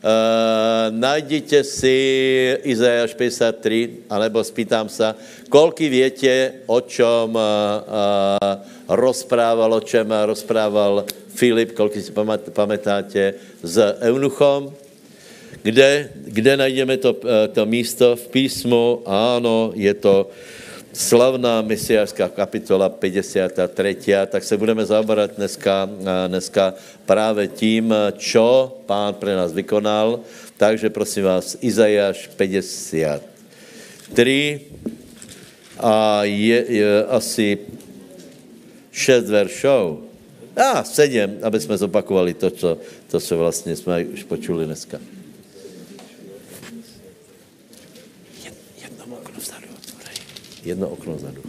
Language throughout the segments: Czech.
Uh, si Izajáš 53, alebo spýtám se, kolky větě, o čem uh, uh, rozprával, o čem rozprával Filip, kolky si pamätáte, s Eunuchom, kde, kde najdeme to, to místo v písmu? Ano, je to slavná mesiářská kapitola 53. Tak se budeme zaoberat dneska, dneska právě tím, čo pán pre nás vykonal. Takže prosím vás, Izajáš 53 a je, je asi 6 veršov. A, sedm, aby jsme zopakovali to, co, to, co vlastně jsme už počuli dneska. Jedno okno vzadu.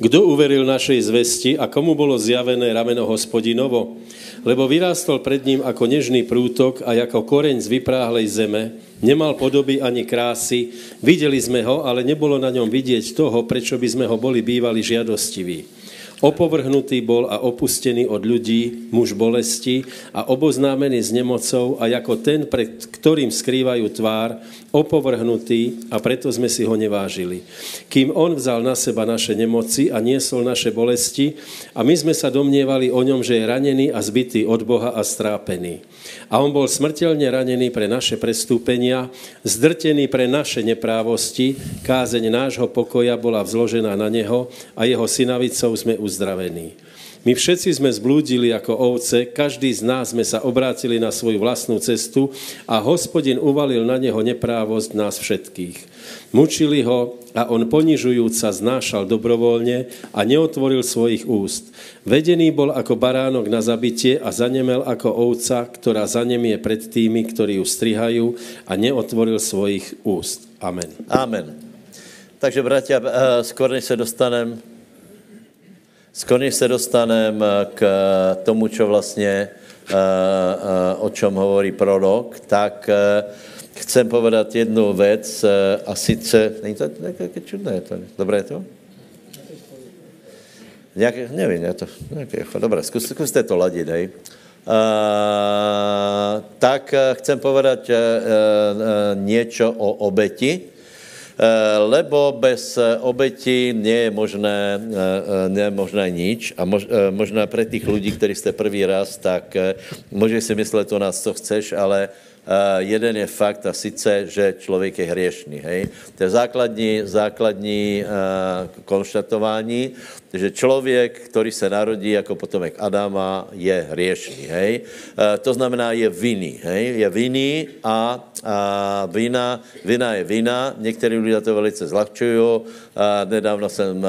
Kdo uveril našej zvesti a komu bolo zjavené rameno hospodinovo? Lebo vyrástol pred ním ako nežný prútok a ako koreň z vypráhlej zeme, nemal podoby ani krásy, videli sme ho, ale nebolo na ňom vidieť toho, prečo by sme ho boli bývali žiadostiví. Opovrhnutý bol a opustený od ľudí, muž bolesti a oboznámený s nemocou a jako ten, pred ktorým skrývajú tvár, opovrhnutý a preto sme si ho nevážili. Kým on vzal na seba naše nemoci a niesol naše bolesti a my sme sa domnievali o ňom, že je ranený a zbytý od Boha a strápený. A on bol smrteľne ranený pre naše prestúpenia, zdrtený pre naše neprávosti, kázeň nášho pokoja bola vzložená na neho a jeho synavicou sme uzdravení. My všetci sme zblúdili ako ovce, každý z nás sme sa obrátili na svoju vlastnú cestu a hospodin uvalil na neho neprávosť nás všetkých. Mučili ho a on ponižujúc sa znášal dobrovoľne a neotvoril svojich úst. Vedený bol ako baránok na zabitie a zanemel ako ovca, ktorá zanemie pred tými, ktorí ju strihajú a neotvoril svojich úst. Amen. Amen. Takže, bratia, eh, skôr než se dostanem Skoro se dostaneme k tomu, čo vlastně, eh, eh, o čem hovorí prorok, tak eh, chcem povedat jednu věc a sice, není to také čudné, to, dobré je to? Nějaké, nevím, je to, nějaké, dobré, zkus, zkuste to ladit, hej. Uh, tak chcem povedat uh, uh, něco o obeti, lebo bez eh, obeti nie je možné, eh, nie je možné nič. A mož, možná pre tých ľudí, ktorí jste prvý raz, tak môžeš si myslet o nás, co chceš, ale jeden je fakt a sice, že člověk je hriešný. Hej? To je základní, základní uh, konštatování, že člověk, který se narodí jako potomek Adama, je hriešný. Hej? Uh, to znamená, je vinný. Hej? Je vinný a, a vina, vina je vina. Někteří lidé to velice zlahčují. Nedávno jsem uh,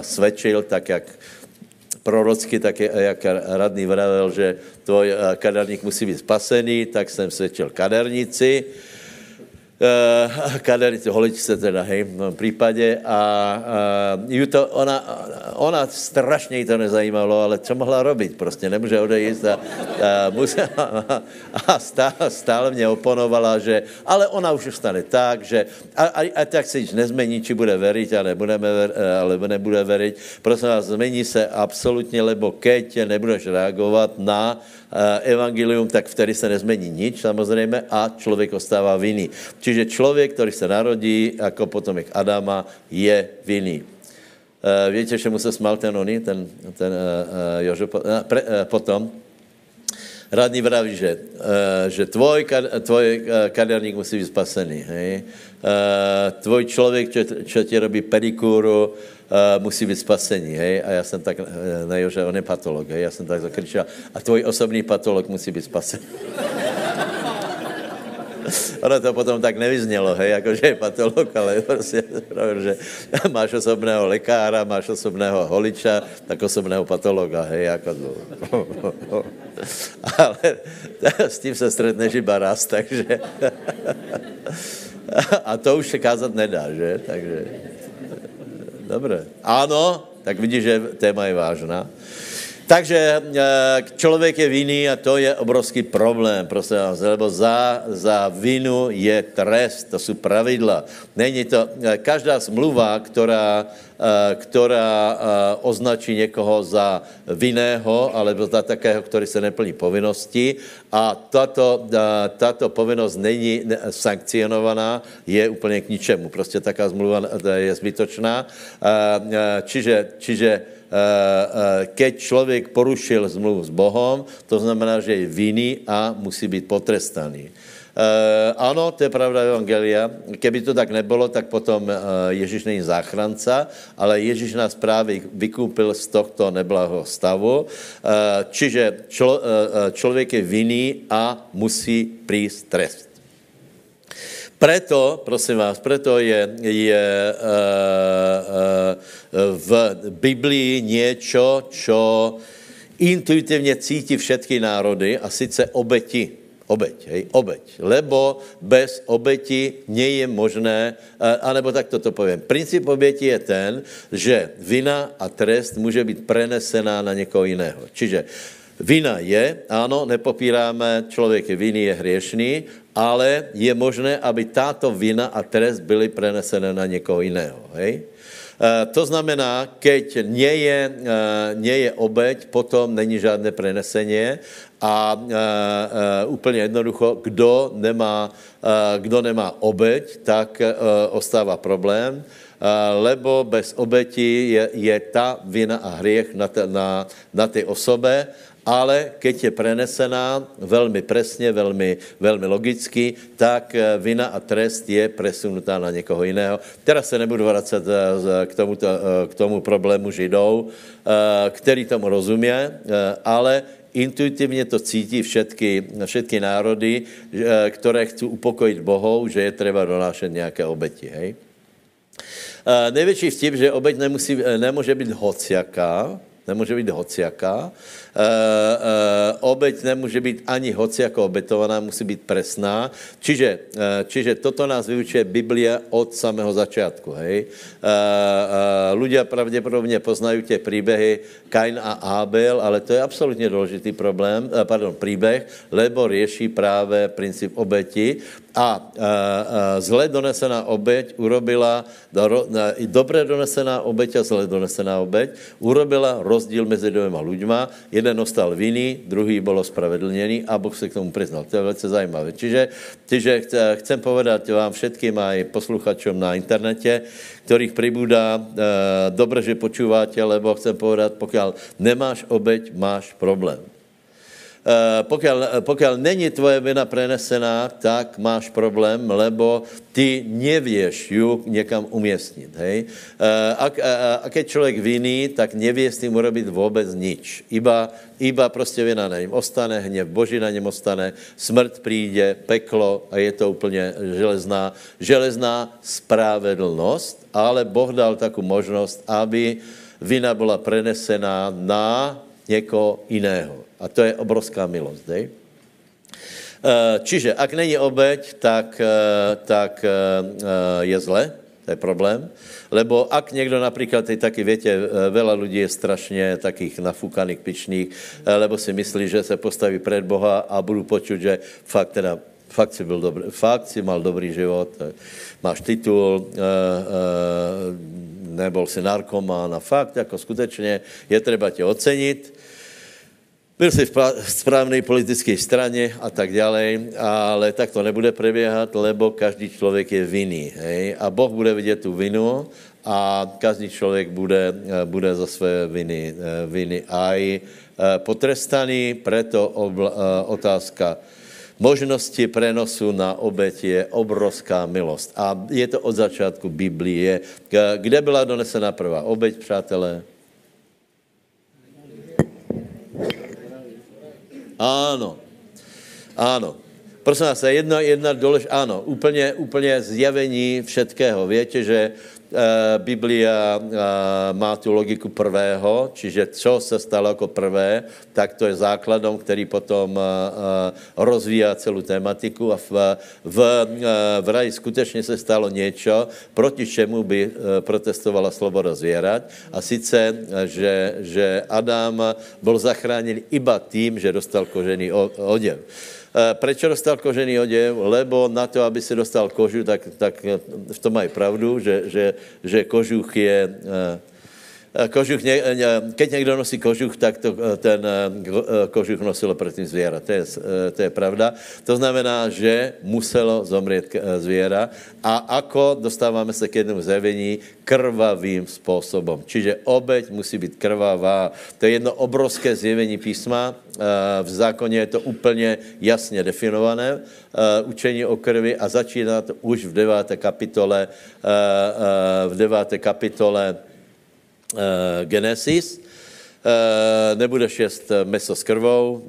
svědčil, tak jak prorocky, tak jak radný vravel, že tvoj eh, kaderník musí být spasený, tak jsem svědčil kadernici, uh, kadernici, holičce teda, hej, v případě a uh, to, ona, ona strašně jí to nezajímalo, ale co mohla robit, prostě nemůže odejít a, a, musela, a stále, stále mě oponovala, že ale ona už stane tak, že a, a, a tak se již nezmení, či bude veriť, a nebudeme, alebo nebude veriť. Prosím vás, zmení se absolutně, lebo keď nebudeš reagovat na Eh, evangelium, tak vtedy se nezmení nič samozřejmě a člověk ostává vinný. Čiže člověk, který se narodí jako potomek Adama, je vinný. Uh, víte, čemu se smál ten oný, ten, ten uh, Jožo, uh, pre, uh, potom? Radný vraví, že, uh, že tvoj, tvoj kaderník musí být spasený. Hej? Uh, tvoj člověk, čo, ti robí pedikúru, uh, musí být spasení, hej? A já jsem tak, na Jože, on je patolog, hej? Já jsem tak zakričel, a tvoj osobní patolog musí být spasený. Ono to potom tak nevyznělo, hej, jako že je patolog, ale prostě, že máš osobného lekára, máš osobného holiča, tak osobného patologa, hej, jako to. ale s tím se stretneš iba raz, takže a to už se kázat nedá, že? Takže Dobré. Ano, tak vidíš, že téma je vážná. Takže eh, člověk je vinný a to je obrovský problém, prosím vás, lebo za, za vinu je trest, to jsou pravidla. Není to, eh, každá smluva, která, eh, která označí někoho za vinného, alebo za takého, který se neplní povinnosti a tato, tato povinnost není sankcionovaná, je úplně k ničemu. Prostě taká smluva je zbytočná. Čiže, čiže keď člověk porušil zmluvu s Bohem, to znamená, že je vinný a musí být potrestaný. Uh, ano, to je pravda Evangelia. Keby to tak nebylo, tak potom uh, Ježíš není záchranca, ale Ježíš nás právě vykoupil z tohto neblahého stavu. Uh, čiže člo, uh, člověk je vinný a musí přijít trest. Preto, prosím vás, preto je, je uh, uh, v Biblii něco, čo intuitivně cítí všetky národy a sice obeti. Obeť, hej, obeť. Lebo bez obeti nie je možné, anebo tak to povím. Princip oběti je ten, že vina a trest může být prenesená na někoho jiného. Čiže vina je, ano, nepopíráme, člověk je vinný, je hriešný, ale je možné, aby táto vina a trest byly prenesené na někoho jiného. Hej? Eh, to znamená, keď nie je, eh, nie je obeď, potom není žádné prenesenie a eh, úplně jednoducho, kdo nemá, kdo nemá obeď, tak ostává problém lebo bez obeti je, je ta vina a hriech na, na, na té osobe ale keď je prenesená velmi presně, velmi, velmi logicky, tak eh, vina a trest je presunutá na někoho jiného. Teraz se nebudu vracet eh, k, tomuto, eh, k tomu problému židou, který tomu rozumí, ale intuitivně to cítí všetky, všetky národy, které chcou upokojit Bohou, že je třeba donášet nějaké obeti. Hej? Největší vtip, že obeť nemusí, nemůže být hociaká, nemůže být hociaká. E, e, obeď nemůže být ani hociako obetovaná, musí být presná. Čiže, e, čiže toto nás vyučuje Biblia od samého začátku. Hej? E, e, ľudia pravděpodobně poznají tě příběhy Kain a Abel, ale to je absolutně důležitý problém, e, pardon, příběh, lebo řeší právě princip obeti a e, e, zle donesená obeť urobila, do, e, dobré donesená obeť a zle donesená obeť urobila rozdíl mezi dvěma ľuďma. Jeden ostal vinný, druhý bylo spravedlněný a Boh se k tomu přiznal. To je velice zajímavé. Čiže, čiže chcem povedat vám všetkým aj posluchačům na internete, kterých pribúda, e, dobře, že počúváte, lebo chcem povedat, pokud nemáš obeť, máš problém. Eh, pokud, eh, pokud není tvoje vina prenesená, tak máš problém, lebo ty nevěš ju někam umístnit. Hej? Eh, a, a, a keď člověk viní, tak nevě s tím urobit vůbec nič. Iba, iba prostě vina na něm ostane, hněv Boží na něm ostane, smrt přijde, peklo a je to úplně železná, železná spravedlnost, ale Boh dal takovou možnost, aby vina byla prenesená na někoho jiného. A to je obrovská milost. Dej? Eh, čiže, ak není obeď, tak, eh, tak eh, je zle, to je problém. Lebo ak někdo například, teď taky větě, vela lidí je strašně takých nafúkaných, pičných, lebo si myslí, že se postaví před Boha a budu počuť, že fakt teda fakt si byl dobrý, fakt si mal dobrý život, máš titul, nebol si narkomán a fakt, jako skutečně je třeba tě ocenit byl jsi v správné politické straně a tak dále, ale tak to nebude preběhat, lebo každý člověk je vinný. Hej? A Boh bude vidět tu vinu a každý člověk bude, bude za své viny, viny aj eh, potrestaný, preto obla, eh, otázka možnosti prenosu na obeť je obrovská milost. A je to od začátku Biblie. Kde byla donesena prvá obeť, přátelé? Ano. Ano. Prosím vás, jedna, jedna důlež, ano, úplně, úplně zjavení všetkého. Víte, že Biblia má tu logiku prvého, čiže co se stalo jako prvé, tak to je základom, který potom rozvíjá celou tématiku a v, v, v raji skutečně se stalo něco, proti čemu by protestovala sloboda zvěrat a sice, že, že Adam byl zachráněn iba tím, že dostal kožený oděv. Eh, Proč dostal kožený oděv? Lebo na to, aby si dostal kožu, tak, tak eh, v tom mají pravdu, že, že, že kožuch je eh, Eh, kožuch, keď někdo nosí kožuch, tak to, eh, ten kožuch nosilo předtím zvěra. To je, to je pravda. To znamená, že muselo zomřít zvěra a ako dostáváme se k jednomu zjevení krvavým způsobem. Čiže obeď musí být krvavá. To je jedno obrovské zjevení písma. V zákoně je to úplně jasně definované, učení o krvi a začíná to už v deváté kapitole, v deváté kapitole Genesis, uh, nebudeš jíst meso s krvou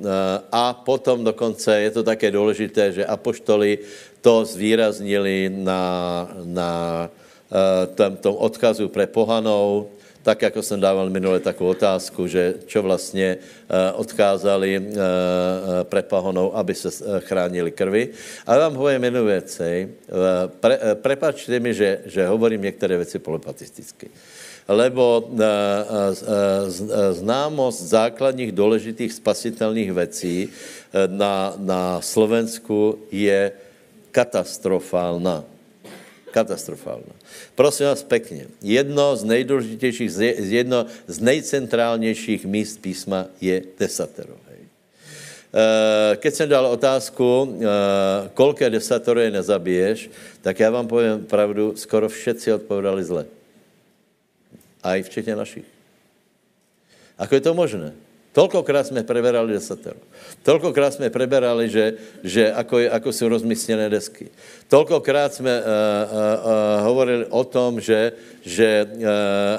a potom dokonce je to také důležité, že apoštoli to zvýraznili na, na tom, tom odkazu pre pohanou, tak jako jsem dával minule takovou otázku, že čo vlastně odkázali pre pohanou, aby se chránili krvi. A vám povím jednu věc, pre, prepačte mi, že, že hovorím některé věci polepatisticky. Lebo eh, eh, eh, známost základních důležitých spasitelných věcí na, na Slovensku je katastrofálna. Katastrofálna. Prosím vás pěkně. Jedno z nejdůležitějších, jedno z nejcentrálnějších míst písma je desatero. Keď jsem dal otázku, kolké desatero je nezabiješ, tak já vám povím pravdu, skoro všetci odpovedali zle. A i včetně našich. Ako je to možné? Tolkokrát jsme preberali desatero. Tolkokrát jsme preberali, že, že ako, je, ako jsou rozmístěné desky. Tolkokrát jsme uh, uh, uh, hovorili o tom, že, že uh,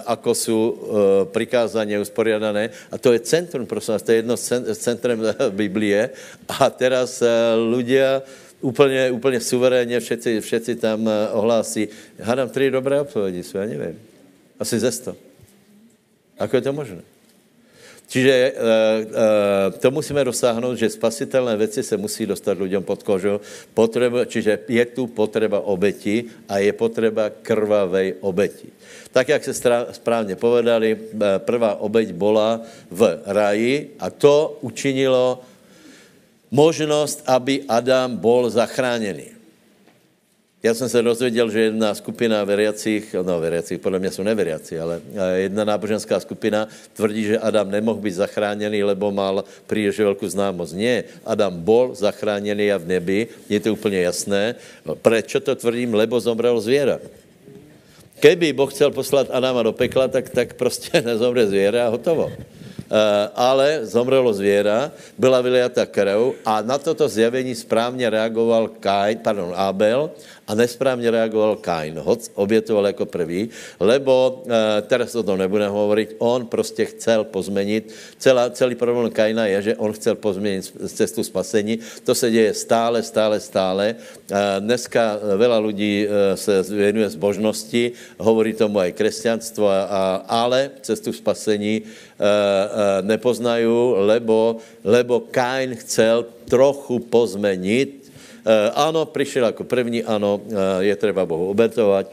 ako jsou uh, prikázání usporiadané. A to je centrum, prosím vás, to je jedno z centrem Biblie. A teraz uh, ľudia úplně, úplně suverénně, všetci, všetci tam uh, ohlásí. Hádám tři dobré odpovědi, jsou, já nevím. Asi ze sto. Ako je to možné? Čiže e, e, to musíme dosáhnout, že spasitelné věci se musí dostat lidem pod kožu. Potreba, čiže je tu potreba obeti a je potreba krvavej obeti. Tak, jak se správně povedali, e, prvá obeť byla v raji a to učinilo možnost, aby Adam bol zachráněný. Já jsem se dozvěděl, že jedna skupina veriacích, no veriacích, podle mě jsou neveriaci, ale jedna náboženská skupina tvrdí, že Adam nemohl být zachráněný, lebo mal příliš velkou známost. Ne, Adam bol zachráněný a v nebi, je to úplně jasné. Proč to tvrdím? Lebo zomrel zvěra. Keby Boh chcel poslat Adama do pekla, tak, tak prostě nezomře zvěra a hotovo. Uh, ale zomrelo zvěra, byla vyliata krev a na toto zjevení správně reagoval Kain, pardon, Abel a nesprávně reagoval Kain. Hoc obětoval jako prvý, lebo, e, teraz o tom nebudeme hovorit, on prostě chcel pozmenit, celá, celý problém Kaina je, že on chcel pozměnit cestu spasení. To se děje stále, stále, stále. E, dneska veľa lidí e, se věnuje zbožnosti, hovorí tomu aj křesťanstvo, a, ale cestu spasení nepoznají, lebo, lebo Kain chcel trochu pozmenit Eh, ano, přišel jako první, ano, eh, je třeba Bohu obetovat,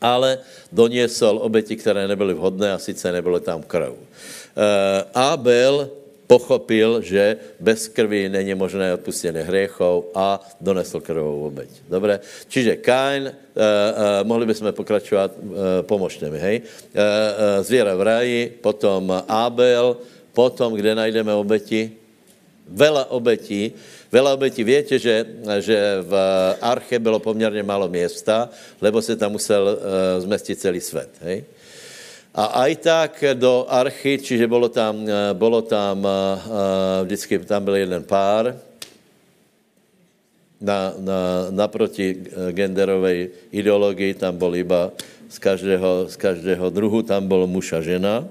ale doniesol obeti, které nebyly vhodné a sice nebylo tam krv. Eh, Abel pochopil, že bez krvi není možné odpustěné hriechov a donesl krvovou obeť. Dobré? Čiže Kain, mohli bychom pokračovat, uh, pomožte mi, hej? Zvěra v raji, potom Abel, potom, kde najdeme obeti? Vela obetí, Vela obetí. Větě, že, že v arche bylo poměrně málo města, lebo se tam musel uh, zmestit celý svět. Hej? A aj tak do archy, čiže bylo tam, uh, bylo tam uh, vždycky tam byl jeden pár, na, na, naproti genderové ideologii tam byl iba z každého, z každého druhu, tam byl muž a žena.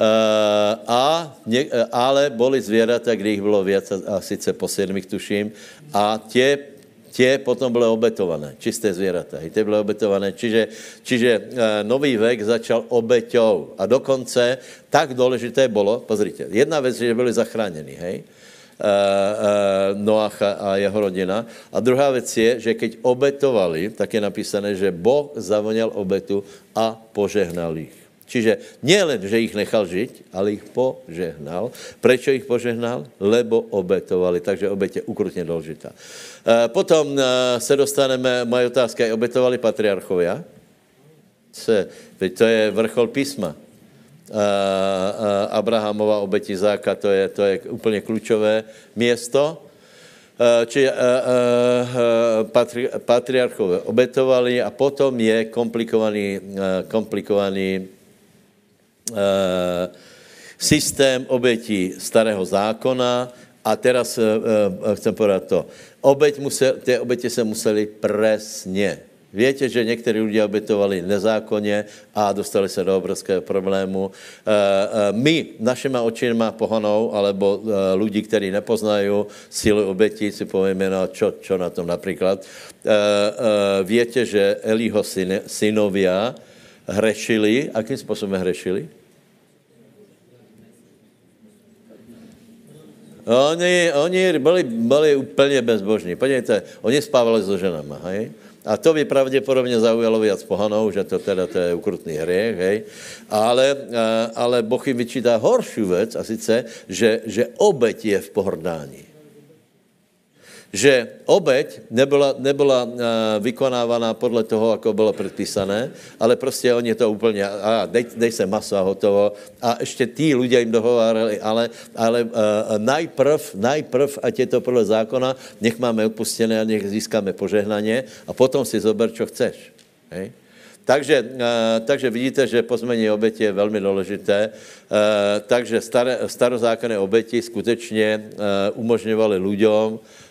Eh, a, ně, eh, ale boli zvěrata, kdy jich bylo víc, a, sice po sedmých tuším, a tě tie potom byly obetované, čisté zvěrata. I tie byly obetované. Čiže, čiže e, nový vek začal obeťou. A dokonce tak důležité bylo, pozrite, jedna věc, že byli zachráněni, hej? Noach a jeho rodina. A druhá věc je, že keď obetovali, tak je napísané, že Boh zavonil obetu a požehnal ich. Čiže nie len, že ich nechal žiť, ale ich požehnal. Prečo ich požehnal? Lebo obetovali. Takže obet je ukrutně důležitá. E, potom e, se dostaneme, moje otázka je, obetovali patriarchovia? Se, to je vrchol písma. Uh, Abrahamova oběť Izáka, to je, to je úplně klíčové město. Či patri, patriarchové obetovali a potom je komplikovaný, uh, komplikovaný systém obětí starého zákona a teraz uh, chcem povedat to. Obeť musel, ty oběti se museli presně. Víte, že někteří lidé obetovali nezákonně a dostali se do obrovského problému. My, našima očima pohanou, alebo lidi, kteří nepoznají sílu obětí, si povíme, no, čo, čo na tom například. Víte, že Eliho synovia hrešili. Akým způsobem hrešili? Oni, oni byli, byli úplně bezbožní. Podívejte, oni spávali so ženama, hej? A to by pravděpodobně zaujalo víc pohanou, že to teda to je ukrutný hriech, hej? Ale, ale Boh jim vyčítá horší věc, a sice, že, že obeť je v pohrdání že obeď nebyla, nebyla uh, vykonávaná podle toho, jako bylo předpísané, ale prostě oni to úplně, a dej, dej se maso a hotovo. A ještě tí lidé jim dohovárali, ale, ale uh, najprv, najprv, ať je to podle zákona, nech máme odpustené a nech získáme požehnaně a potom si zober, čo chceš. Hej? Takže, uh, takže vidíte, že pozmení oběti je velmi důležité. Takže staré, starozákonné oběti skutečně umožňovaly lidem, Eh,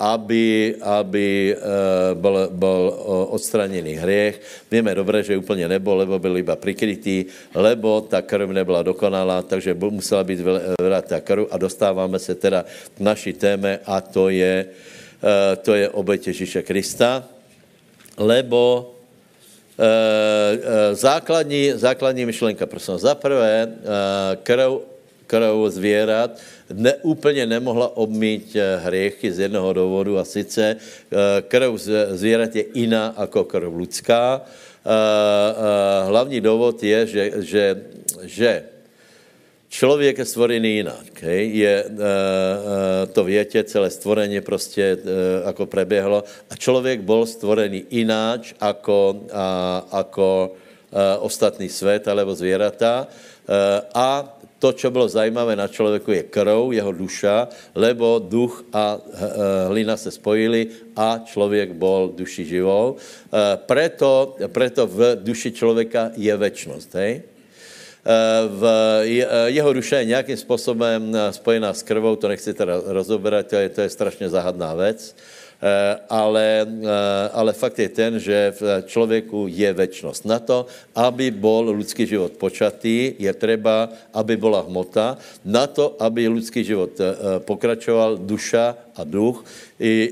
aby, aby eh, byl, byl odstraněný hriech. Víme dobře, že úplně nebyl, lebo byl iba prikrytý, lebo ta krv nebyla dokonalá, takže musela být vrátá krv a dostáváme se teda k naší téme a to je, eh, to je oběť Ježíše Krista, lebo základní, základní myšlenka, prosím. Za prvé, krv, krv zvěrat ne, úplně nemohla obmít eh, hriechy z jednoho důvodu a sice eh, krv zvířat je jiná jako krv lidská. Eh, hlavní důvod je, že, že, že člověk je stvorený jinak. Hej? Je, to větě, celé stvorení prostě jako preběhlo a člověk byl stvorený jináč jako, jako ostatní svět alebo zvěrata a to, co bylo zajímavé na člověku, je krv, jeho duša, lebo duch a hlina se spojili a člověk byl duši živou. E, preto, preto v duši člověka je večnost. Hej? E, v jeho duše je nějakým způsobem spojená s krvou, to nechci teda rozoberat, to je, to je strašně záhadná věc. Eh, ale, eh, ale fakt je ten, že v člověku je večnost. Na to, aby byl lidský život počatý, je třeba, aby byla hmota. Na to, aby lidský život eh, pokračoval, duša a duch,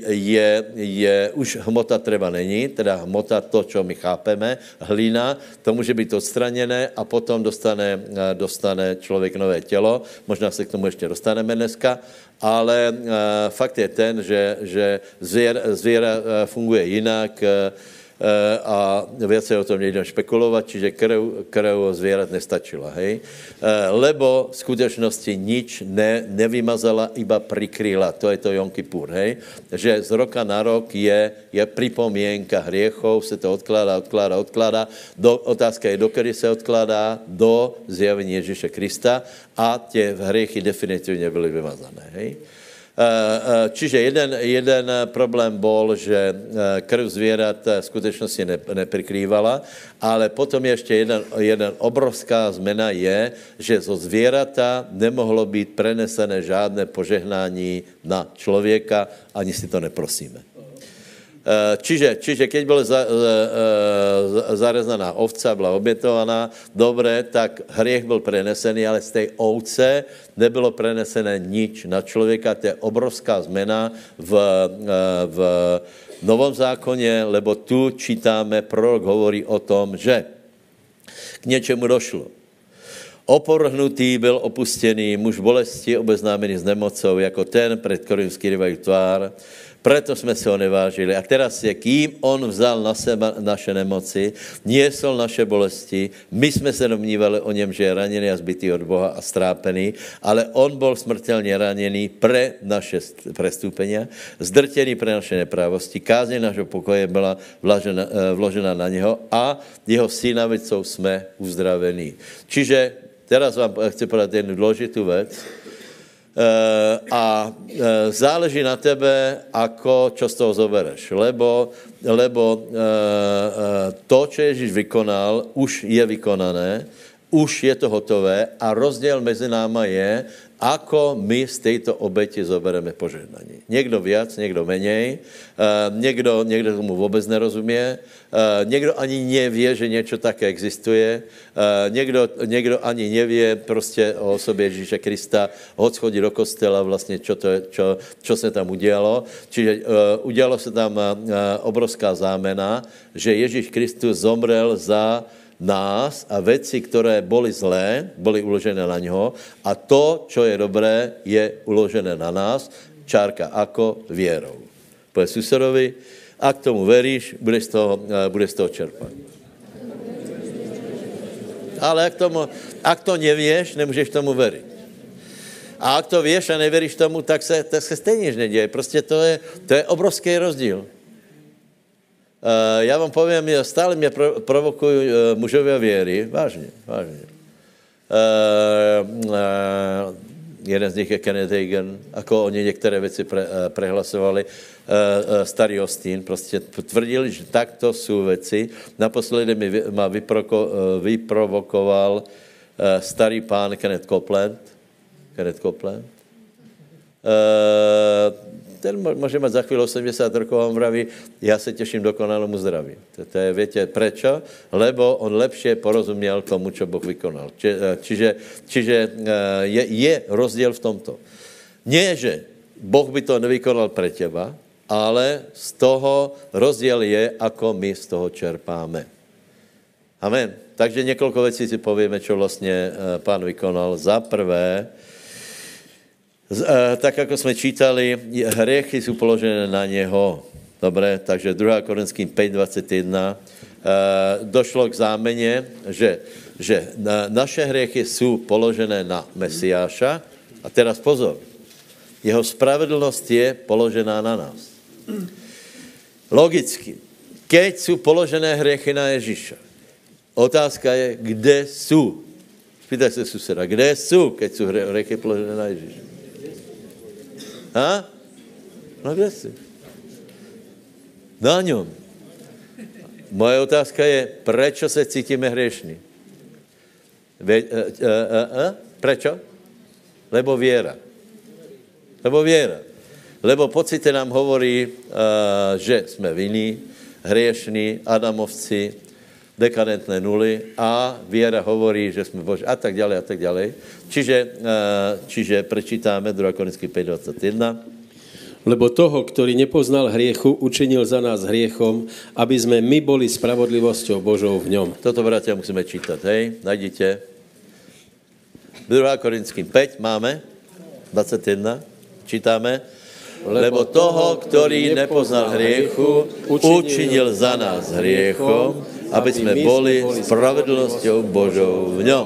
je, je už hmota třeba není, teda hmota to, co my chápeme, hlina, to může být odstraněné a potom dostane, dostane člověk nové tělo. Možná se k tomu ještě dostaneme dneska ale uh, fakt je ten, že, že zvěr, zvěra uh, funguje jinak a se o tom nejdem špekulovat, čiže krv, krv zvěrat nestačila, hej? Lebo v skutečnosti nič ne, nevymazala, iba prikryla, to je to Jom Kippur, hej? Že z roka na rok je, je připomínka hriechov, se to odkládá, odkládá, odkládá. Do, otázka je, do kdy se odkládá? Do zjavení Ježíše Krista a tě hriechy definitivně byly vymazané. Hej? Eh, eh, čiže jeden, jeden problém byl, že eh, krv zvěrat skutečnosti ne, neprikrývala, ale potom ještě jeden, jeden obrovská zmena je, že zo zvěrata nemohlo být prenesené žádné požehnání na člověka, ani si to neprosíme. Eh, čiže, čiže keď byla za, za, zarezaná ovca, byla obětovaná, dobré, tak hriech byl prenesený, ale z té ovce nebylo prenesené nič na člověka. To je obrovská zmena v, v Novom zákoně, lebo tu čítáme, prorok hovorí o tom, že k něčemu došlo. Oporhnutý byl opustený, muž bolesti obeznámený s nemocou, jako ten, před kterým skrývají tvár, proto jsme se ho nevážili. A teraz je, kým on vzal na sebe naše nemoci, niesol naše bolesti, my jsme se domnívali o něm, že je raněný a zbytý od Boha a strápený, ale on byl smrtelně raněný pre naše prestúpenia, zdrtěný pre naše neprávosti, kázně našeho pokoje byla vložena, eh, vložena na něho a jeho synavicou jsme uzdravení. Čiže teraz vám chci povedat jednu důležitou věc. Eh, a eh, záleží na tebe, ako, čo z toho zobereš. Lebo, lebo eh, to, čo Ježíš vykonal, už je vykonané, už je to hotové a rozdíl mezi náma je, ako my z této obeti zobereme požehnání. Někdo viac, někdo menej, uh, někdo, někdo tomu vůbec nerozumí, uh, někdo ani nevě, že něco také existuje, uh, někdo, někdo ani nevě prostě o osobě Ježíše Krista, hoď chodí do kostela, vlastně, čo, to je, čo, čo se tam udělalo. Čiže udělalo se tam obrovská zámena, že Ježíš Kristus zomrel za nás a věci, které byly zlé, byly uložené na něho a to, co je dobré, je uložené na nás, čárka ako věrou. Poje susedovi, a k tomu veríš, budeš z toho, eh, budeš z toho čerpat. Ale ak, tomu, ak to nevíš, nemůžeš tomu věřit. A ak to víš a nevěříš tomu, tak se, tak se stejně neděje. Prostě to je, to je obrovský rozdíl. Uh, já vám povím, stále mě pro, provokují uh, mužové věry, vážně, vážně. Uh, jeden z nich je Kenneth Hagen, jako oni některé věci pre, prehlasovali. Starý Ostín prostě tvrdil, že takto jsou věci. Naposledy mi vy, vyproko, vyprovokoval starý pán Kenneth Copeland. Kenneth Copeland. Ten může mít za chvíli 80 rokov a on vraví, já se těším dokonalému zdraví. To, to je, větě, prečo? Lebo on lepše porozuměl tomu, co Boh vykonal. Či, eh, čiže, čiže eh, je, je rozdíl v tomto. Nie, že Boh by to nevykonal pre těba, ale z toho rozdíl je, ako my z toho čerpáme. Amen. Takže několik věcí si povíme, co vlastně eh, pán vykonal. Za prvé, tak, jako jsme čítali, hriechy jsou položené na něho. Dobré, takže 2. Korinským 5.21 došlo k zámeně, že, že naše hriechy jsou položené na Mesiáša. A teraz pozor, jeho spravedlnost je položená na nás. Logicky, keď jsou položené hriechy na Ježíša, otázka je, kde jsou? Spýtaj se suseda, kde jsou, keď jsou hriechy položené na Ježíša? No kde jsi? Na něm. Moje otázka je, proč se cítíme hřešní? Uh, uh, uh? Prečo? Lebo věra. Lebo věra. Lebo pocity nám hovorí, že jsme vinní, hriešní, Adamovci, dekadentné nuly a věra hovorí, že jsme boží a tak dále a tak dále. Čiže, eh, čiže prečítáme 2. Korinský 5.21. Lebo toho, ktorý nepoznal hriechu, učinil za nás hriechom, aby sme my boli spravodlivosťou Božou v ňom. Toto, bratia, musíme čítať, hej? Najdite. 2. Korinským 5 máme, 21, čítáme. Lebo toho, ktorý nepoznal hriechu, učinil za nás hriechom, aby jsme boli spravedlností Božou v něm.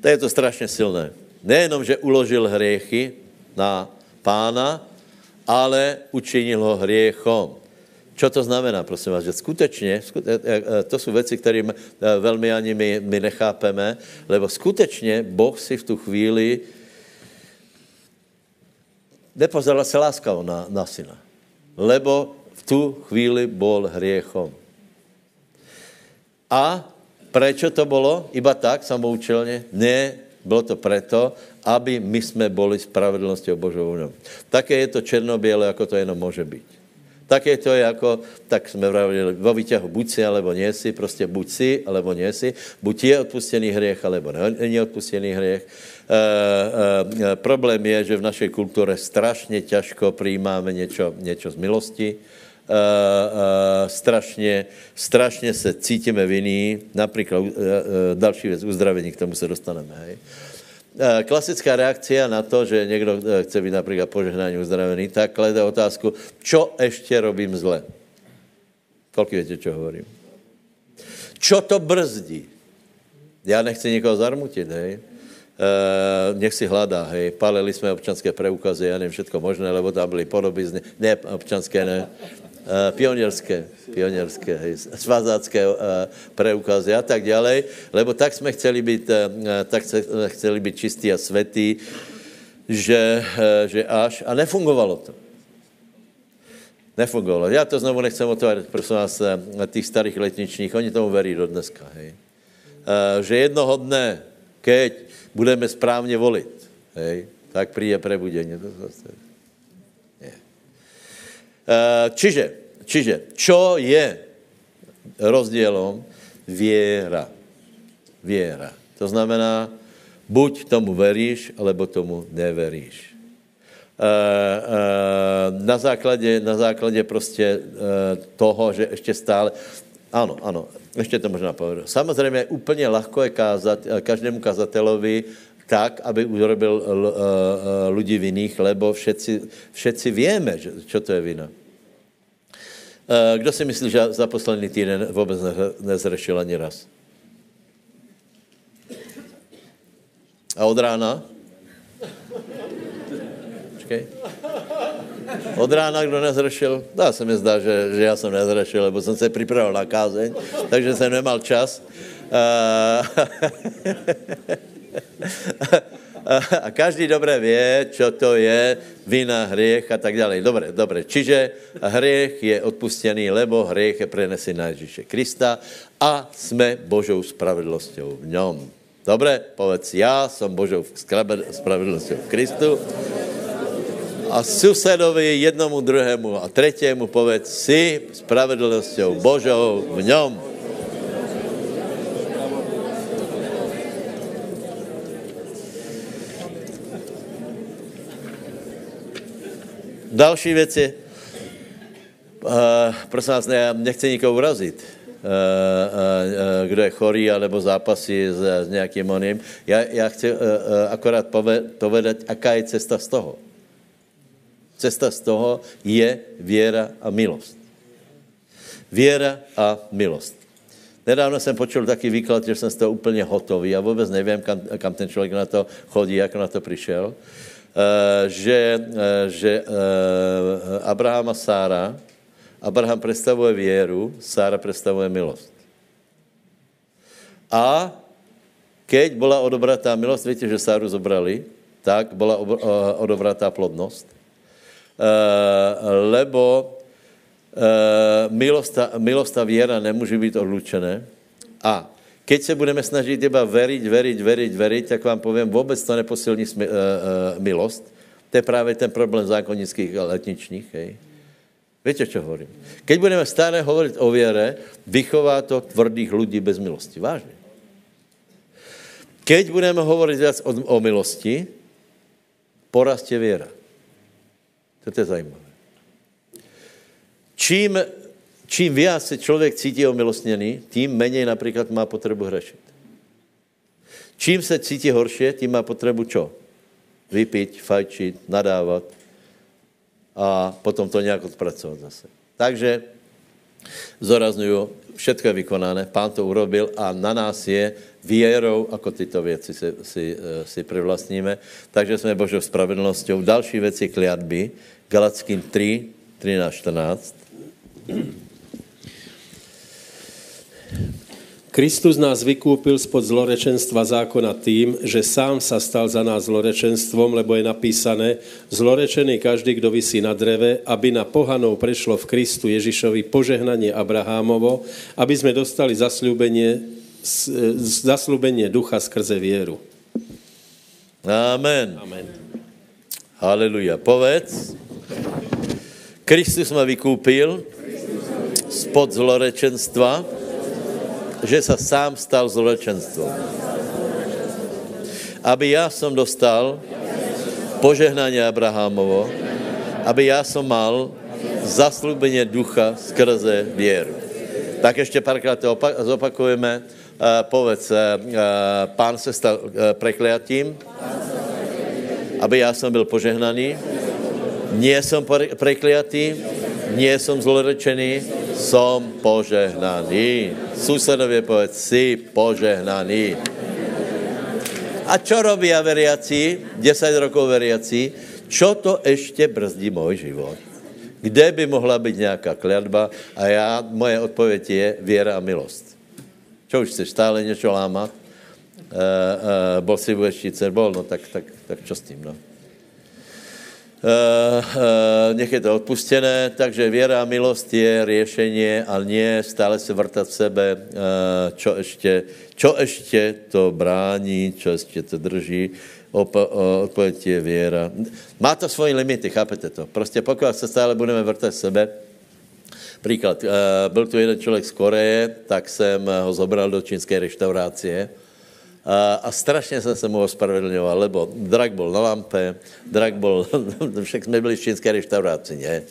To je to strašně silné. Nejenom, že uložil hriechy na pána, ale učinil ho hriechom. Čo to znamená, prosím vás, že skutečně, skute, eh, eh, to jsou věci, které eh, velmi ani my, my nechápeme, lebo skutečně Boh si v tu chvíli nepozerala se láskavo na, na syna, lebo v tu chvíli bol hriechom. A prečo to bylo? Iba tak, samoučelně? Ne, bylo to preto, aby my jsme boli spravedlností Božou. Také je to černoběle, jako to jenom může být. Tak je to jako, tak jsme vravili, vo výťahu buď si, alebo nie si, prostě buď si, alebo nie si, buď je odpustený hriech, alebo není odpustený hriech. E, e, problém je, že v našej kultúre strašně ťažko přijímáme něco z milosti. E, e, strašně, strašně se cítíme vinní, například e, e, další věc, uzdravení, k tomu se dostaneme. Hej. Eh, klasická reakcia na to, že někdo eh, chce být například požehnání uzdravený, tak klade otázku, čo ještě robím zle? Kolik víte, čo hovorím? Čo to brzdí? Já nechci nikoho zarmutit, hej. E, nech si hledá, hej. Palili jsme občanské preukazy, já nevím, všetko možné, lebo tam byly podoby, ne občanské, ne, Eh, pionierské, pionierské, hej, svazácké uh, preukazy a tak ďalej, lebo tak jsme chceli být, uh, tak chceli být čistí a svetí, že, že až, a nefungovalo to. Nefungovalo. Já to znovu nechcem otvárat, prosím vás, těch starých letničních, oni tomu verí do dneska, hej. Že jednoho dne, keď budeme správně volit, hej, tak přijde prebudení. To zase, Eh, čiže, čiže, čo je rozdielom? Viera. Viera. To znamená, buď tomu veríš, alebo tomu neveríš. Eh, eh, na základě, na základě prostě toho, že ještě stále, ano, ano, ještě to možná povedu. Samozřejmě úplně lahko je kázat každému kazatelovi tak, aby urobil eh, eh, lidi vinných, lebo všetci, všetci víme, čo to je vina. Eh, kdo si myslí, že za poslední týden vůbec nezrešil ani raz? A od rána? Počkej. Od rána, kdo nezrešil? Dá se mi zdá, že, že já jsem nezrešil, lebo jsem se připravil na kázeň, takže jsem nemal čas. a každý dobré vie, čo to je vina, hriech a tak dále. Dobre, dobre. Čiže hriech je odpustený, lebo hriech je prenesený na Ježíše Krista a jsme Božou spravedlnosťou v ňom. Dobre, povedz, já jsem Božou spravedlnosťou v Kristu a susedovi jednomu, druhému a třetímu povedz, si spravedlnosťou Božou v ňom. Další věc uh, prosím vás, ne, nechci nikoho urazit, uh, uh, kdo je chorý, alebo zápasí s, s nějakým oným. Já, já chci uh, uh, akorát povedat, aká je cesta z toho. Cesta z toho je věra a milost. Věra a milost. Nedávno jsem počul taky výklad, že jsem z toho úplně hotový. Já vůbec nevím, kam, kam ten člověk na to chodí, jak na to přišel. Uh, Eh, že, eh, že eh, Abraham a Sára, Abraham představuje věru, Sára představuje milost. A keď byla odobratá milost, víte, že Sáru zobrali, tak byla odobratá plodnost. Lebo milost a, milost a věra nemůže být odlučené. A Keď se budeme snažit iba veriť, veriť, veriť, veriť, tak vám povím, vůbec to neposilní smi, uh, uh, milost. To je právě ten problém zákonických a letničních. Hej. Víte, čo hovorím? Keď budeme stále hovorit o věre, vychová to tvrdých lidí bez milosti. Vážně. Keď budeme hovorit viac o, o milosti, porastě věra. To je zajímavé. Čím čím víc se člověk cítí omilostněný, tím méně například má potřebu hřešit. Čím se cítí horšie, tím má potřebu čo? Vypít, fajčit, nadávat a potom to nějak odpracovat zase. Takže zoraznuju, všetko je vykonané, pán to urobil a na nás je věrou, ako tyto věci si, si, eh, si privlastníme. Takže jsme Božou spravedlností. Další věci kliatby, Galackým 3, 13, 14. Kristus nás vykúpil spod zlorečenstva zákona tým, že sám sa stal za nás zlorečenstvom, lebo je napísané, zlorečený každý, kdo vysí na dreve, aby na pohanov prešlo v Kristu Ježišovi požehnanie Abrahámovo, aby sme dostali zasľúbenie, zasľúbenie ducha skrze vieru. Amen. Amen. Haleluja. Povedz, Kristus ma vykúpil spod zlorečenstva, že sa sám stal zlorečenstvom. Aby ja som dostal požehnanie Abrahamovo, aby ja som mal zaslúbenie ducha skrze vieru. Tak ještě párkrát to zopakujeme. Uh, povedz, uh, pán se stal uh, prekliatím, aby já jsem byl požehnaný. Nie som prekliatý, nie som zlorečený, som požehnaný. Susedově povedz, si požehnaný. A čo robí veriaci, 10 rokov veriaci, čo to ještě brzdí můj život? Kde by mohla být nějaká kladba? A já, moje odpověď je věra a milost. Čo už chceš, stále něco lámat? Uh, uh, bol si v bol, no tak, tak, tak čo s tím, no? Uh, uh, nech je to odpustené, takže věra a milost je řešení, ale nie stále se vrtat v sebe, uh, čo ještě, čo ještě to brání, čo ještě to drží. Odpověď je věra. Má to svoje limity, chápete to? Prostě pokud se stále budeme vrtat v sebe, Příklad, byl tu jeden člověk z Koreje, tak jsem ho zobral do čínské restaurace a, a strašně jsem se mu ospravedlňoval, lebo drak byl na lampe, drak byl, však jsme byli v čínské restauraci, ne?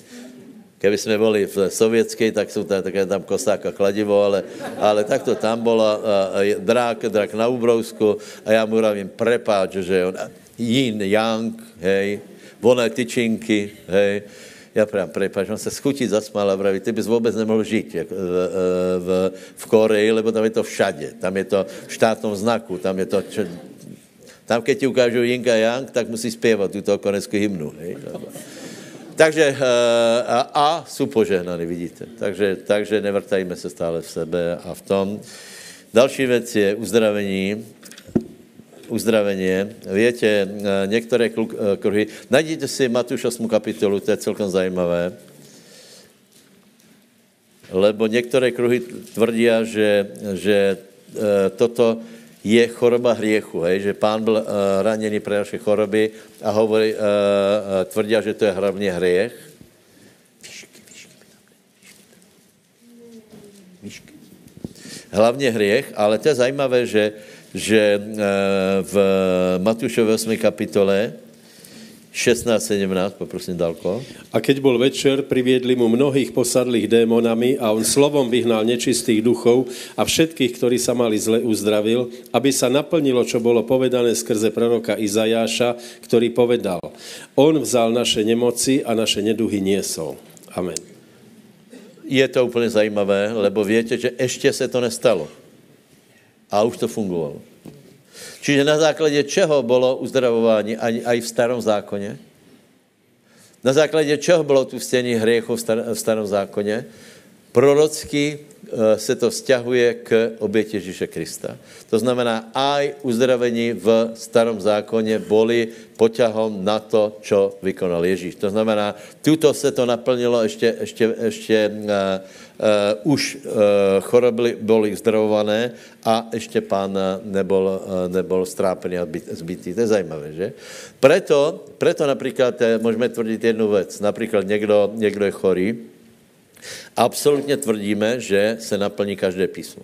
Keby jsme byli v sovětské, tak jsou tam, také tam kosák a kladivo, ale, ale tak to tam bylo, drak, drak na Ubrousku a já mu pravím, prepáč, že on, yin, yang, hej, voné tyčinky, hej, já právě prepač, on se schutí zasmál a praví, ty bys vůbec nemohl žít v, v, v Koreji, lebo tam je to všade. Tam je to v štátnom znaku, tam je to... Čo, tam, keď ti ukážu Yin a Yang, tak musí zpěvat tuto koneckou hymnu. Hej? Takže a, a jsou požehnaný, vidíte. Takže, takže nevrtajme se stále v sebe a v tom. Další věc je uzdravení uzdravení. Víte, eh, některé eh, kruhy, najděte si Matuš 8. kapitolu, to je celkem zajímavé, lebo některé kruhy tvrdí, že, že eh, toto je choroba hriechu, hej? že pán byl uh, raněný pro naše choroby a hovorí, uh, tvrdí, že to je hlavně hriech. Hlavně hriech, ale to je zajímavé, že že eh, v Matúšově 8. kapitole 16-17, poprosím Dalko. A keď bol večer, priviedli mu mnohých posadlých démonami a on slovom vyhnal nečistých duchov a všetkých, ktorí sa mali zle uzdravil, aby sa naplnilo, čo bolo povedané skrze proroka Izajáša, ktorý povedal, on vzal naše nemoci a naše neduhy niesol. Amen. Je to úplně zajímavé, lebo víte, že ještě se to nestalo. A už to fungovalo. Čiže na základě čeho bylo uzdravování aj v starom zákoně? Na základě čeho bylo tu vstění hriechu v starom zákoně? Prorocky eh, se to vzťahuje k oběti Ježíše Krista. To znamená, aj uzdravení v starom zákoně boli poťahom na to, čo vykonal Ježíš. To znamená, tuto se to naplnilo ještě, ještě, ještě uh, už uh, choroby byly zdravované a ještě pán nebol, uh, nebol strápený a zbytý. To je zajímavé, že? Preto, preto například můžeme tvrdit jednu věc. Například někdo, někdo je chorý, Absolutně tvrdíme, že se naplní každé písmo.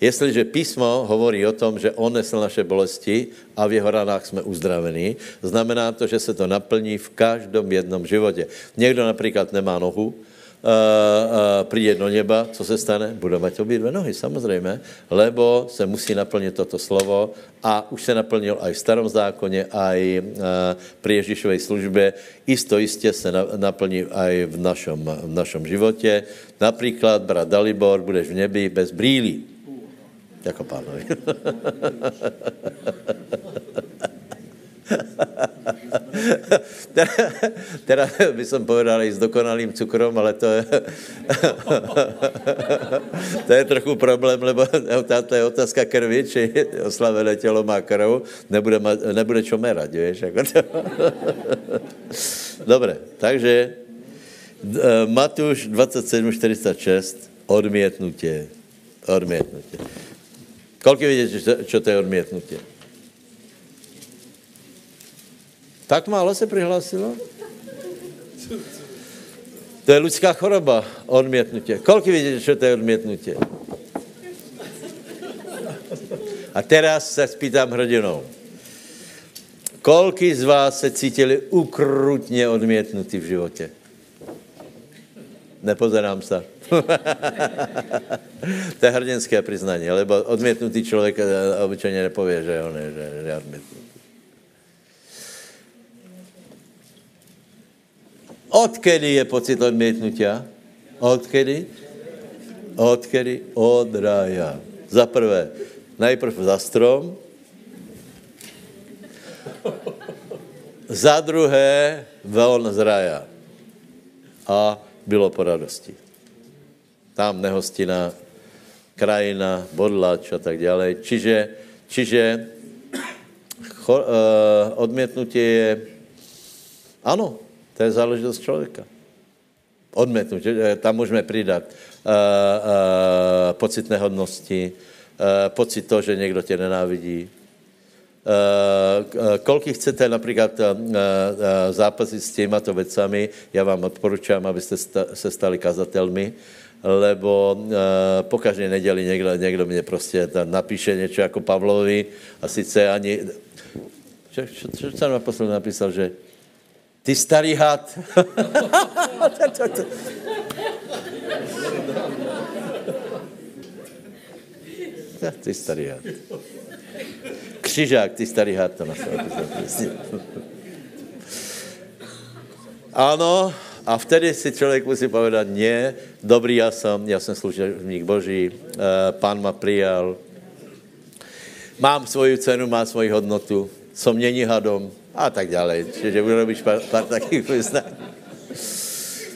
Jestliže písmo hovorí o tom, že on nesl naše bolesti a v jeho ranách jsme uzdravení, znamená to, že se to naplní v každém jednom životě. Někdo například nemá nohu, přijde do neba, co se stane? Bude mít obě dvě nohy, samozřejmě, lebo se musí naplnit toto slovo a už se naplnil aj v starom zákoně, aj uh, při Ježíšovej službě. Isto jistě se na, naplní aj v našom, v našom životě. Například, brat Dalibor, budeš v nebi bez brýlí. Jako pánovi. teda by som povedal i s dokonalým cukrom, ale to je, to je trochu problém, lebo to je otázka krvi, či oslavené tělo má krv, nebude, nebude čo merať, vieš. Jako to. Dobre, takže e, Matúš 27.46, odmietnutie. Odmietnutie. Koľko vidíte, čo to je odmietnutie? Tak málo se přihlásilo? To je lidská choroba, odmětnutě. Kolik vidíte, čo to je odmětnutě? A teraz se spýtám hrdinou. Kolky z vás se cítili ukrutně odmětnutí v životě? Nepozerám se. to je hrdinské přiznání, lebo odmětnutý člověk eh, obyčejně nepově, že on je, že je odmětnutý. Odkedy je pocit odmětnutia? Odkedy? Odkedy? Od rája. Za prvé, najprv za strom, za druhé von z raja. A bylo po radosti. Tam nehostina, krajina, bodlač a tak dále. Čiže, čiže cho, uh, odmětnutí je, ano, to je záležitost člověka. Odmětnutí, eh, tam můžeme přidat uh, uh, pocit nehodnosti, uh, pocit to, že někdo tě nenávidí, Uh, kolik chcete například uh, uh, zápasit s těmato vecami, já vám odporučám, abyste sta, se stali kazatelmi, lebo po každé neděli někdo, někdo mě prostě napíše něco jako Pavlovi a sice ani... Čo jsem naposled napísal, že ty starý had. ty starý had. Křižák, ty starý had to Ano, a vtedy si člověk musí povedat, ne, dobrý já jsem, já jsem služebník Boží, eh, pán ma přijal, mám svoji cenu, má svoji hodnotu, som není hadom a tak dále. Čiže urobíš pár, pár takých vyznání.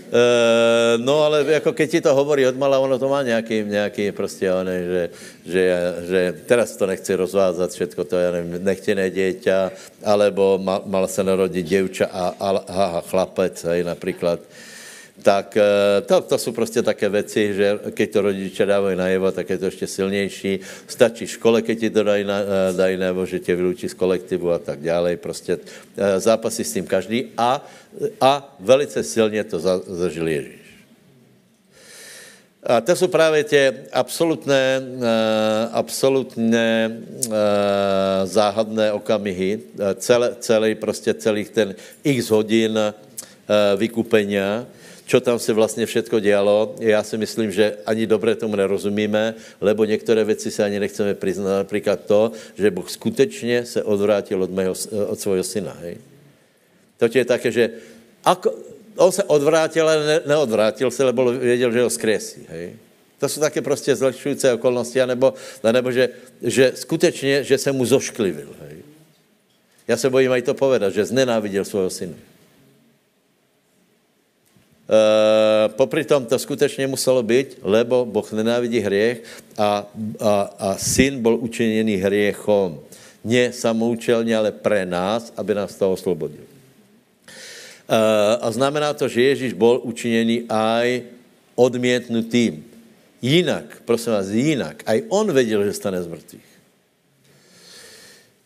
Uh, no ale jako keď ti to hovorí odmala, ono to má nějaký, nějaký prostě, ono, že, že, že teraz to nechci rozvázat, všetko to, já nevím, nechtěné dieťa, alebo mal, mal se narodit děvča a, a, a chlapec, hej, například. Tak eh, to, to jsou prostě také věci, že keď to rodiče dávají najevo, tak je to ještě silnější. Stačí škole, keď ti to dají, na, eh, dají najevo, že tě vylučí z kolektivu a tak dále. Prostě eh, zápasí s tím každý a, a velice silně to za, zažil Ježíš. A to jsou právě tě absolutné, absolutné záhadné okamihy, celé, celý, prostě celých ten x hodin vykupenia, čo tam se vlastně všetko dělalo. Já si myslím, že ani dobře tomu nerozumíme, lebo některé věci se ani nechceme přiznat. Například to, že Bůh skutečně se odvrátil od, mého, od svého syna. Hej? To je také, že ako, on se odvrátil, ale ne, neodvrátil se, lebo věděl, že ho skresí. Hej? To jsou také prostě zlepšující okolnosti, anebo, anebo že, že skutečně, že se mu zošklivil. Hej? Já se bojím aj to povedat, že znenáviděl svého syna. Uh, popri tom to skutečně muselo být, lebo Boh nenávidí hriech a, a, a syn byl učiněný hriechom. Ne samoučelně, ale pre nás, aby nás toho oslobodil. Uh, a znamená to, že Ježíš byl učiněný aj odmětnutým. Jinak, prosím vás, jinak. Aj on věděl, že stane z mrtvých.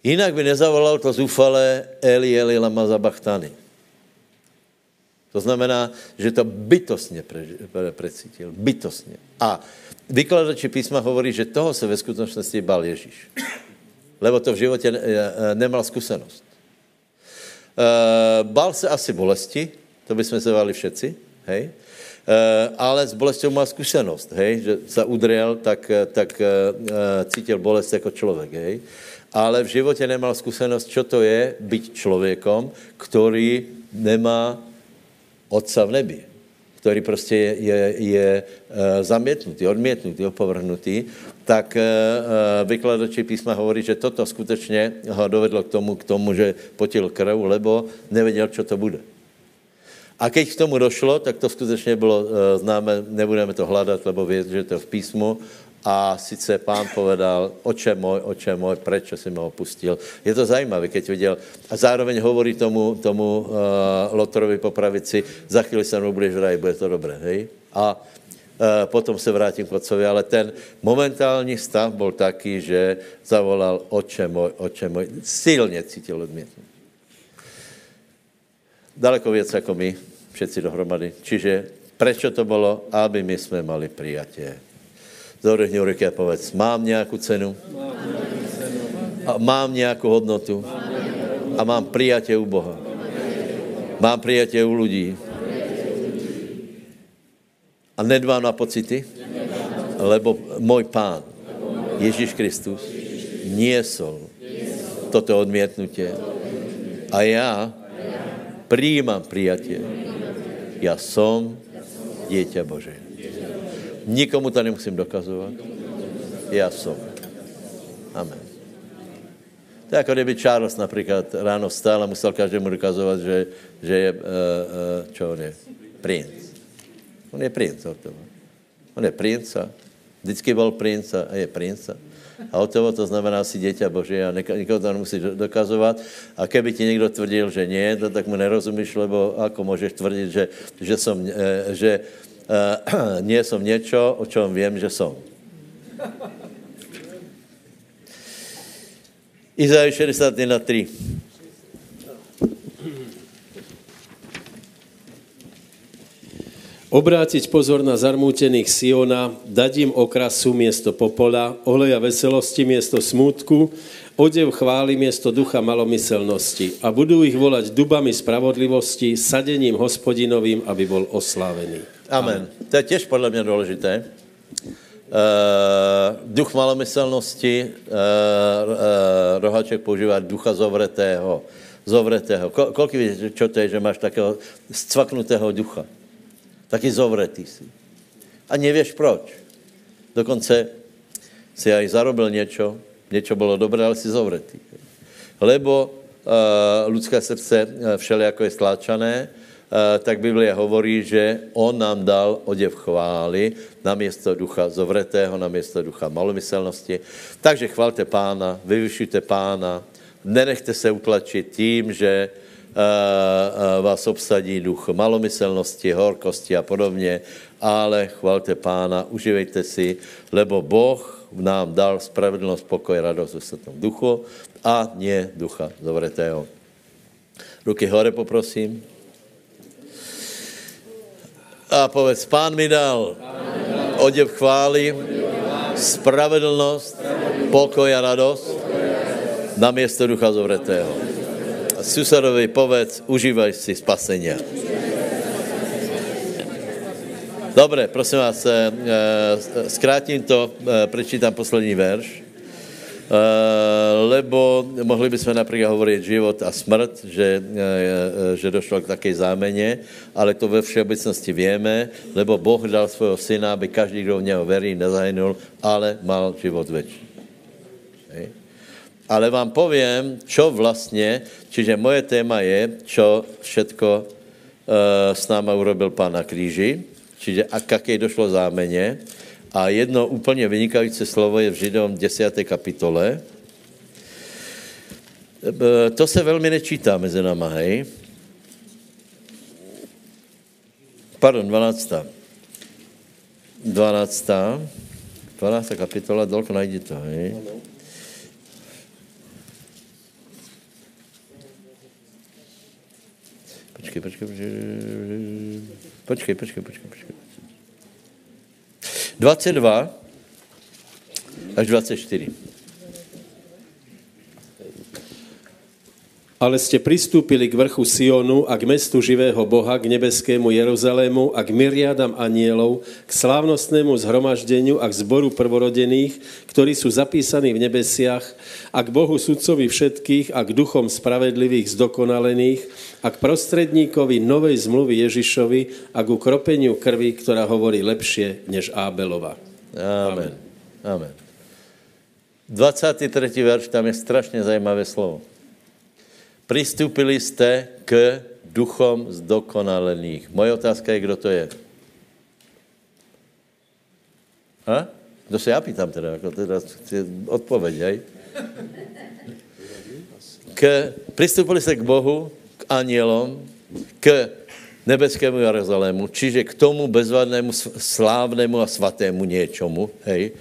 Jinak by nezavolal to zúfale Eli, Eli, lama zabachtany. To znamená, že to bytostně pre, pre, precítil. Bytostně. A vykladači písma hovorí, že toho se ve skutečnosti bal Ježíš. Lebo to v životě e, nemal zkušenost. E, bal se asi bolesti, to bychom se bali všetci, hej? E, ale s bolestou má zkušenost, hej? že se udrel, tak, tak cítil bolest jako člověk, hej? ale v životě nemal zkušenost, co to je být člověkom, který nemá Otca v nebi, který prostě je, je, je uh, zamětnutý, odmětnutý, opovrhnutý, tak uh, vykladači písma hovorí, že toto skutečně ho dovedlo k tomu, k tomu, že potil krv, lebo nevěděl, co to bude. A keď k tomu došlo, tak to skutečně bylo známe, nebudeme to hledat, lebo vědět, že to je v písmu a sice pán povedal, oče můj, oče můj, proč si mě opustil. Je to zajímavé, keď viděl. A zároveň hovorí tomu, tomu uh, Lotorovi po pravici, za chvíli se mnou budeš v bude to dobré, hej? A uh, potom se vrátím k otcovi, ale ten momentální stav byl taký, že zavolal, oče můj, oče můj, silně cítil odmětnutí. Daleko věc jako my, všetci dohromady. Čiže Prečo to bylo? Aby my jsme mali prijatie. Zovrhni ruky a povedz, mám nějakou cenu? A mám nějakou hodnotu? A mám prijatie u Boha. Mám prijatie u lidí. A nedbám na pocity, lebo můj pán, Ježíš Kristus, niesol toto odmietnutie. A já přijímám prijatie. Já som dieťa Bože. Nikomu to nemusím dokazovat. Já som. Amen. To je jako kdyby Charles například ráno vstal a musel každému dokazovat, že, že je, uh, uh, čo on je? Princ. On je princ od toho. On je princa. Vždycky byl princa a je princa. A od toho to znamená si děťa Bože a nikoho to nemusí dokazovat. A keby ti někdo tvrdil, že nie, to tak mu nerozumíš, lebo ako můžeš tvrdit, že, že, som, eh, že nie som něco, o čem vím, že som. Izajáš 61, 3. Obrátiť pozor na zarmútených Siona, dať im okrasu miesto popola, oleja veselosti miesto smútku, odev chvály miesto ducha malomyselnosti a budú ich volať dubami spravodlivosti, sadením hospodinovým, aby bol oslávený. Amen. To je těž podle mě důležité. Uh, duch malomyselnosti, uh, uh, Rohaček používá ducha zovretého. Zovretého. Ko, kolik víš, čo to je, že máš takého zcvaknutého ducha? taky zovretý si. A nevíš proč. Dokonce si aj zarobil něco, něco bylo dobré, ale si zovretý. Lebo uh, lidské srdce všelijako je stláčané, tak Biblia hovorí, že on nám dal oděv chvály na město ducha zovretého, na město ducha malomyselnosti. Takže chvalte pána, vyvyšujte pána, nenechte se utlačit tím, že vás obsadí duch malomyselnosti, horkosti a podobně, ale chvalte pána, uživejte si, lebo Boh nám dal spravedlnost, pokoj, radost v světnom duchu a nie ducha zovretého. Ruky hore poprosím. A povedz, pán mi dal oděv chvály, spravedlnost, pokoj a radost na město ducha zovretého susedovi povedz, užívaj si spasenia. Dobre, prosím vás, eh, eh, zkrátím to, eh, prečítam poslední verš, lebo mohli bychom například hovorit život a smrt, že, že došlo k také zámeně, ale to ve všeobecnosti víme, lebo Boh dal svého syna, aby každý, kdo v něho verí, nezahynul, ale mal život věčný ale vám povím, čo vlastně, čiže moje téma je, čo všetko s náma urobil pán na kríži, čiže a jaké došlo zámeně. A jedno úplně vynikající slovo je v Židom 10. kapitole. Uh, to se velmi nečítá mezi náma, hej? Pardon, 12. 12. 12. kapitola, dolko najdi to, hej? Počkej, počkej, počkej, počkej, počkej, počkej. 22 až 24. ale ste pristúpili k vrchu Sionu a k mestu živého Boha, k nebeskému Jeruzalému a k myriadam anielov, k slávnostnému zhromaždeniu a k zboru prvorodených, ktorí sú zapísaní v nebesiach a k Bohu sudcovi všetkých a k duchom spravedlivých zdokonalených a k prostredníkovi novej zmluvy Ježišovi a k ukropeniu krvi, ktorá hovorí lepšie než Ábelova. Amen. Amen. 23. verš, tam je strašně zajímavé slovo. Přistupili jste k duchom zdokonalených. Moje otázka je, kdo to je. A? Kdo se já pýtám teda, jako teda odpověď, hej? K, přistupili jste k Bohu, anielom, k nebeskému Jeruzalému, čiže k tomu bezvadnému, slávnému a svatému něčemu, hej?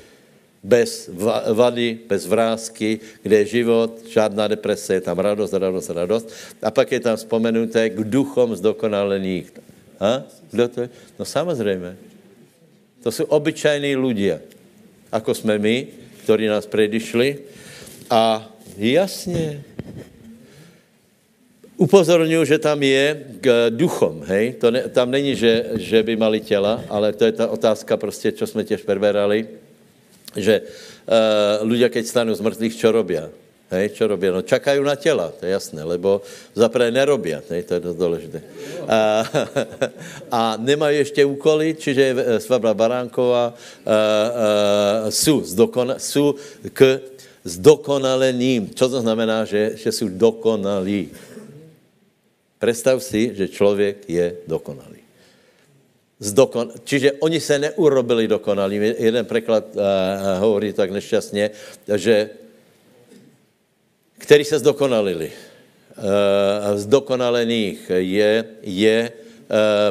bez vady, bez vrázky, kde je život, žádná deprese, je tam radost, radost, radost. A pak je tam vzpomenuté k duchom zdokonalených. A? Kdo to je? No samozřejmě. To jsou obyčajní ľudia, ako jsme my, ktorí nás predišli. A jasně, upozorňuji, že tam je k duchom, hej? To ne, tam není, že, že by mali těla, ale to je ta otázka prostě, čo jsme těž preberali, že uh, ľudia, keď stanú z mrtvých, čo robia? Hej, čo robia? No čakajú na těla, to je jasné, lebo zaprvé nerobia, hej, to je dost důležité. A, a nemají ještě úkoly, čiže je Svabra Baránková, jsou, zdokona, jsou k zdokonaleným. Co to znamená, že, že jsou dokonalí? Představ si, že člověk je dokonalý. Zdokon... Čiže oni se neurobili dokonalí. Jeden překlad uh, hovorí tak nešťastně, že který se zdokonalili. Uh, zdokonalených je, je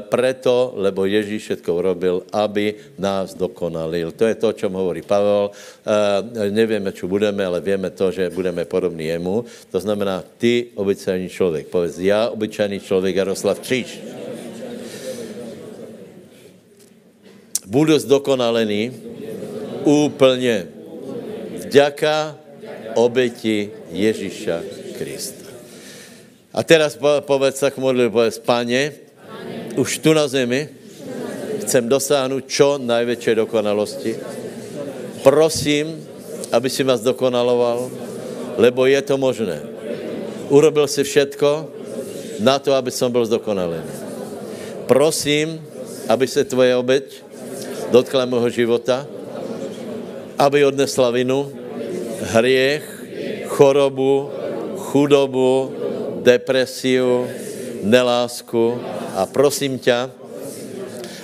preto, lebo Ježíš všetko urobil, aby nás dokonalil. To je to, o čem hovorí Pavel. Uh, nevíme, čo budeme, ale víme to, že budeme podobní jemu. To znamená, ty, obyčajný člověk. Povedz, já, obyčajný člověk, Jaroslav Kříž. Budu zdokonalený úplně vďaka obeti Ježíša Krista. A teraz povedz sa k modlitbe, povedz, Pane, už tu na zemi chcem dosáhnout čo najväčšej dokonalosti. Prosím, aby si ma zdokonaloval, lebo je to možné. Urobil si všetko na to, aby som byl zdokonalený. Prosím, aby se tvoje obeď dotkla mého života, aby odnesla vinu, hriech, chorobu, chudobu, depresiu, nelásku a prosím tě,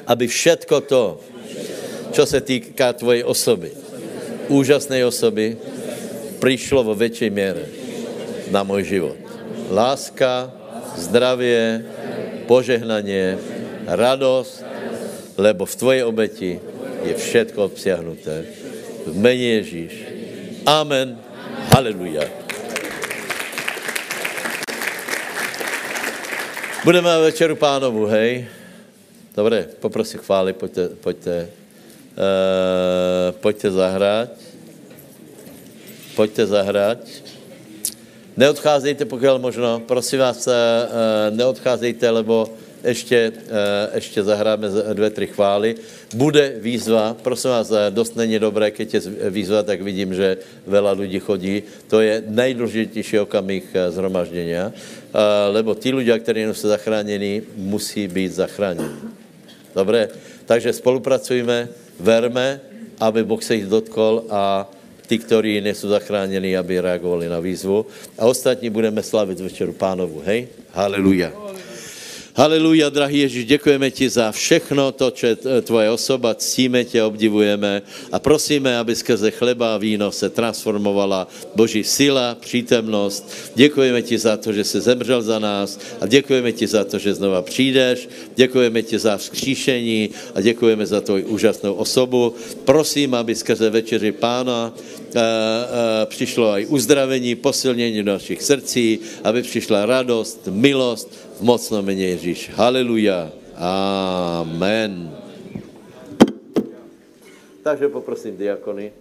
aby všetko to, co se týká tvojej osoby, úžasné osoby, přišlo vo větší míře na můj život. Láska, zdravě, požehnaně, radost, lebo v tvojej obeti je všetko obsiahnuté. V mene Ježíš. Amen. Haleluja. Budeme na večeru pánovu, hej? Dobré, poprosím chváli, pojďte, pojďte, uh, pojďte zahrát. Pojďte zahrát. Neodcházejte, pokud možno, prosím vás, uh, neodcházejte, lebo ještě, eh, ještě zahráme dvě, tři chvály. Bude výzva, prosím vás, eh, dost není dobré, keď je výzva, tak vidím, že veľa lidí chodí. To je nejdůležitější okamih eh, zhromaždění, lebo ti ľudia, kteří jsou zachráněni, musí být zachráněni. Dobré? Takže spolupracujeme, verme, aby Boh se jich dotkol a ty, kteří nejsou zachráněni, aby reagovali na výzvu. A ostatní budeme slavit večeru pánovu. Hej? Haleluja. Haleluja, drahý Ježíš, děkujeme ti za všechno to, co je tvoje osoba, ctíme tě, obdivujeme a prosíme, aby skrze chleba a víno se transformovala Boží síla, přítomnost. Děkujeme ti za to, že jsi zemřel za nás a děkujeme ti za to, že znova přijdeš. Děkujeme ti za vzkříšení a děkujeme za tvoji úžasnou osobu. Prosím, aby skrze večeři pána a, a, přišlo i uzdravení, posilnění do našich srdcí, aby přišla radost, milost v mocnom jméně Ježíš. Haleluja. Amen. Takže poprosím diakony.